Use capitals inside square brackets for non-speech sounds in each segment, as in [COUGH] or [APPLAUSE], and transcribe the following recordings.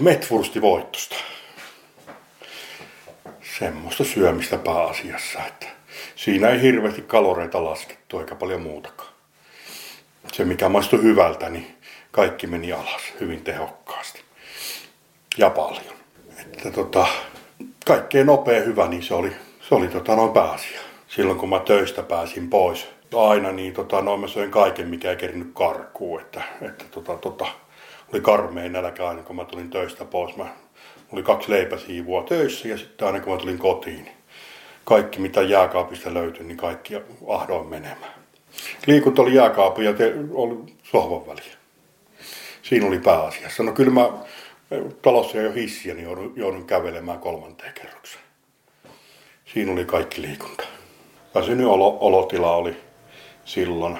Metwursti voittosta. Semmoista syömistä pääasiassa, että siinä ei hirveästi kaloreita laskettu eikä paljon muutakaan. Se mikä maistui hyvältä, niin kaikki meni alas hyvin tehokkaasti. Ja paljon. Että tota, kaikkein nopea hyvä, niin se oli, se oli tota noin pääasia. Silloin kun mä töistä pääsin pois, aina niin tota, noin mä söin kaiken, mikä ei kerinyt karkuun. Että, että tota, tota, oli karmeen nälkä aina, kun mä tulin töistä pois. Mä, oli kaksi leipäsiivua töissä ja sitten aina kun mä tulin kotiin, niin kaikki mitä jääkaapista löytyi, niin kaikki ahdoin menemään. Liikunta oli jääkaapu ja te, oli sohvan väliä. Siinä oli pääasiassa. No kyllä mä talossa ei ole hissiä, niin joudun, joudun kävelemään kolmanteen kerrokseen. Siinä oli kaikki liikunta. Väsynyt olo, olotila oli silloin.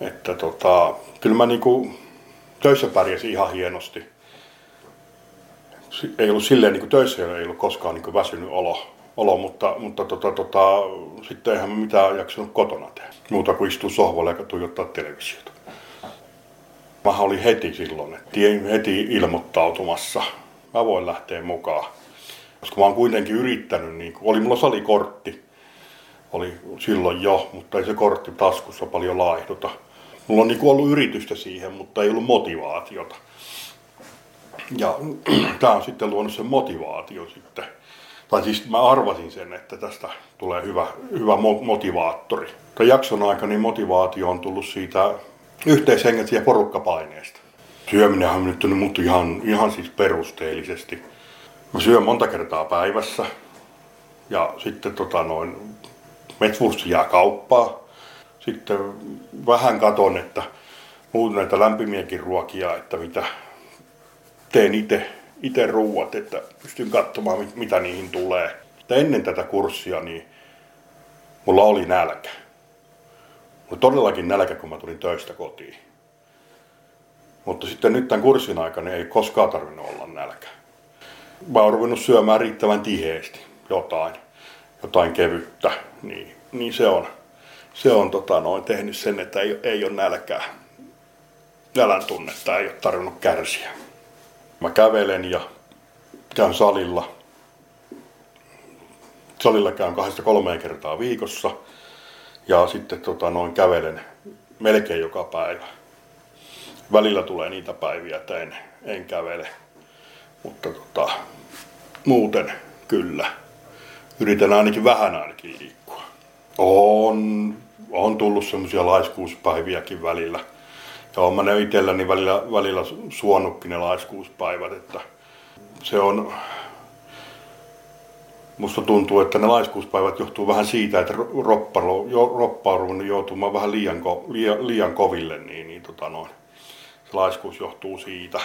Että tota, kyllä mä niinku töissä pärjäsin ihan hienosti. Ei ollut silleen, niin kuin töissä ei ollut koskaan niin kuin väsynyt olo, olo mutta, mutta tota, tota, sitten eihän mä mitään jaksanut kotona tehdä. Muuta kuin istua sohvalle ja tuijottaa televisiota. Mä olin heti silloin, että heti ilmoittautumassa. Mä voin lähteä mukaan. Koska mä oon kuitenkin yrittänyt, niin oli mulla salikortti, oli silloin jo, mutta ei se kortti taskussa paljon laihduta. Mulla on niin kuin ollut yritystä siihen, mutta ei ollut motivaatiota. Ja [CLEARS THROAT] tämä on sitten luonut sen motivaatio sitten. Tai siis mä arvasin sen, että tästä tulee hyvä, hyvä motivaattori. Tämän jakson aikana niin motivaatio on tullut siitä yhteishengestä ja porukkapaineesta. Syöminen on nyt mut ihan, ihan siis perusteellisesti. Mä syön monta kertaa päivässä. Ja sitten tota noin, Metwurst jää kauppaa. Sitten vähän katon, että muut näitä lämpimiäkin ruokia, että mitä teen itse itse ruuat, että pystyn katsomaan, mitä niihin tulee. Mutta ennen tätä kurssia, niin mulla oli nälkä. Mulla todellakin nälkä, kun mä tulin töistä kotiin. Mutta sitten nyt tämän kurssin aikana ei koskaan tarvinnut olla nälkä. Mä oon ruvennut syömään riittävän tiheesti jotain, jotain kevyttä, niin, niin se on, se on tota, noin, tehnyt sen, että ei, ei ole nälkää. Nälän tunnetta ei ole tarvinnut kärsiä. Mä kävelen ja käyn salilla. Salilla käyn kahdesta kolmeen kertaa viikossa ja sitten tota, noin kävelen melkein joka päivä. Välillä tulee niitä päiviä, että en, en kävele, mutta tota, muuten kyllä. Yritän ainakin vähän ainakin liikkua. On, on tullut semmoisia laiskuuspäiviäkin välillä – ja olen ne itselläni välillä, välillä suonutkin ne laiskuuspäivät, että se on, musta tuntuu, että ne laiskuuspäivät johtuu vähän siitä, että ropparo, jo, roppa on ruvennut joutumaan vähän liian, ko, liian, liian koville, niin, niin tota noin, se laiskuus johtuu siitä.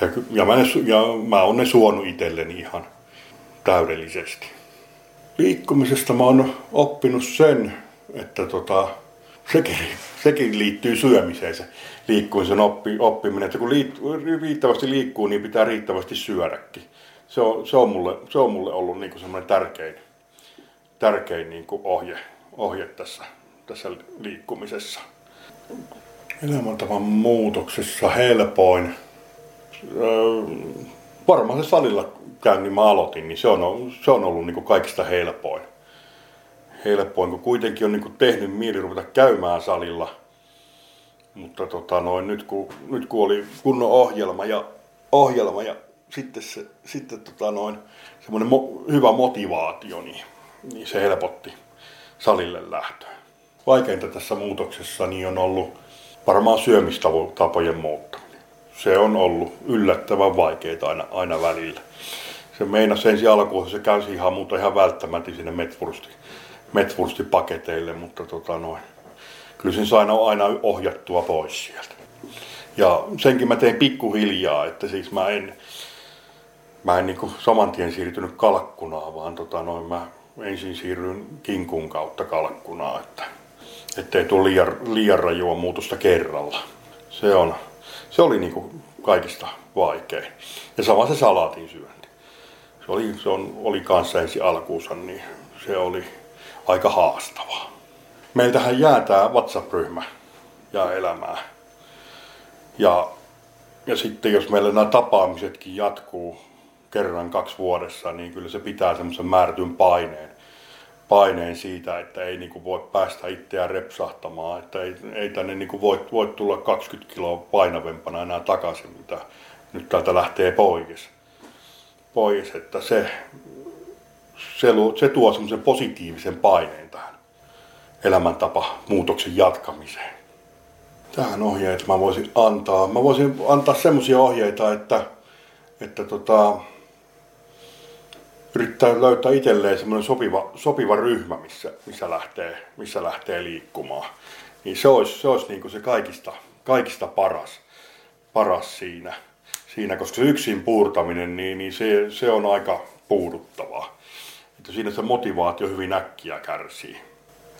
Ja, ja, mä, ne, ja mä oon ne suonut itselleni ihan täydellisesti. Liikkumisesta mä oon oppinut sen, että tota, sekin, sekin liittyy syömiseen se liikkumisen oppi, oppiminen. Että kun liit, riittävästi liikkuu, niin pitää riittävästi syödäkin. Se on, se on, mulle, se on mulle ollut niin semmoinen tärkein, tärkein niin ohje, ohje tässä, tässä liikkumisessa. Elämäntavan muutoksessa helpoin. Öö, varmaan se salilla käynnin mä aloitin, niin se on, se on ollut niin kuin kaikista helpoin helpoin, kun kuitenkin on niin kuin tehnyt mieli ruveta käymään salilla. Mutta tota noin, nyt, kun, nyt kun oli kunnon ohjelma ja, ohjelma ja sitten, se, sitten tota noin, semmoinen mo, hyvä motivaatio, niin, niin se helpotti salille lähtöä. Vaikeinta tässä muutoksessa niin on ollut varmaan syömistapojen muuttaminen. Se on ollut yllättävän vaikeaa aina, aina välillä. Se meinasi ensi alkuun, se käy ihan muuta ihan välttämättä sinne Metwurstiin metwurstipaketeille, mutta tota noin, kyllä sen sain aina ohjattua pois sieltä. Ja senkin mä tein pikkuhiljaa, että siis mä en, mä en niin saman tien siirtynyt kalkkunaan, vaan tota noin, mä ensin siirryin kinkun kautta kalkkunaan, että ettei tule liian, liian rajua muutosta kerralla. Se, on, se oli niin kuin kaikista vaikein. Ja sama se salaatin syönti. Se oli, se on, oli kanssa ensi alkuunsa, niin se oli, aika haastavaa. Meiltähän jää tämä WhatsApp-ryhmä ja elämää. Ja ja sitten jos meillä nämä tapaamisetkin jatkuu kerran kaksi vuodessa, niin kyllä se pitää semmoisen määrätyn paineen, paineen siitä, että ei niin voi päästä itseään repsahtamaan, että ei, ei tänne niin voi, voi tulla 20 kiloa painavempana enää takaisin, mitä nyt täältä lähtee pois. Pois että se, se, se tuo semmoisen positiivisen paineen tähän elämäntapa muutoksen jatkamiseen. Tähän ohjeet mä voisin antaa. Mä voisin antaa semmoisia ohjeita, että, että tota, yrittää löytää itselleen semmoinen sopiva, sopiva ryhmä, missä, missä, lähtee, missä lähtee liikkumaan. Niin se olisi, se, olisi niin kuin se kaikista, kaikista paras, paras siinä, siinä, koska se yksin puurtaminen, niin, niin se, se on aika puuduttavaa. Että siinä se motivaatio hyvin äkkiä kärsii.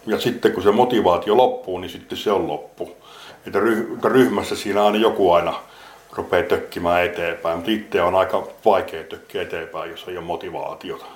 Ja sitten kun se motivaatio loppuu, niin sitten se on loppu. Että ryhmässä siinä aina joku aina rupeaa tökkimään eteenpäin, mutta itse on aika vaikea tökkiä eteenpäin, jos ei ole motivaatiota.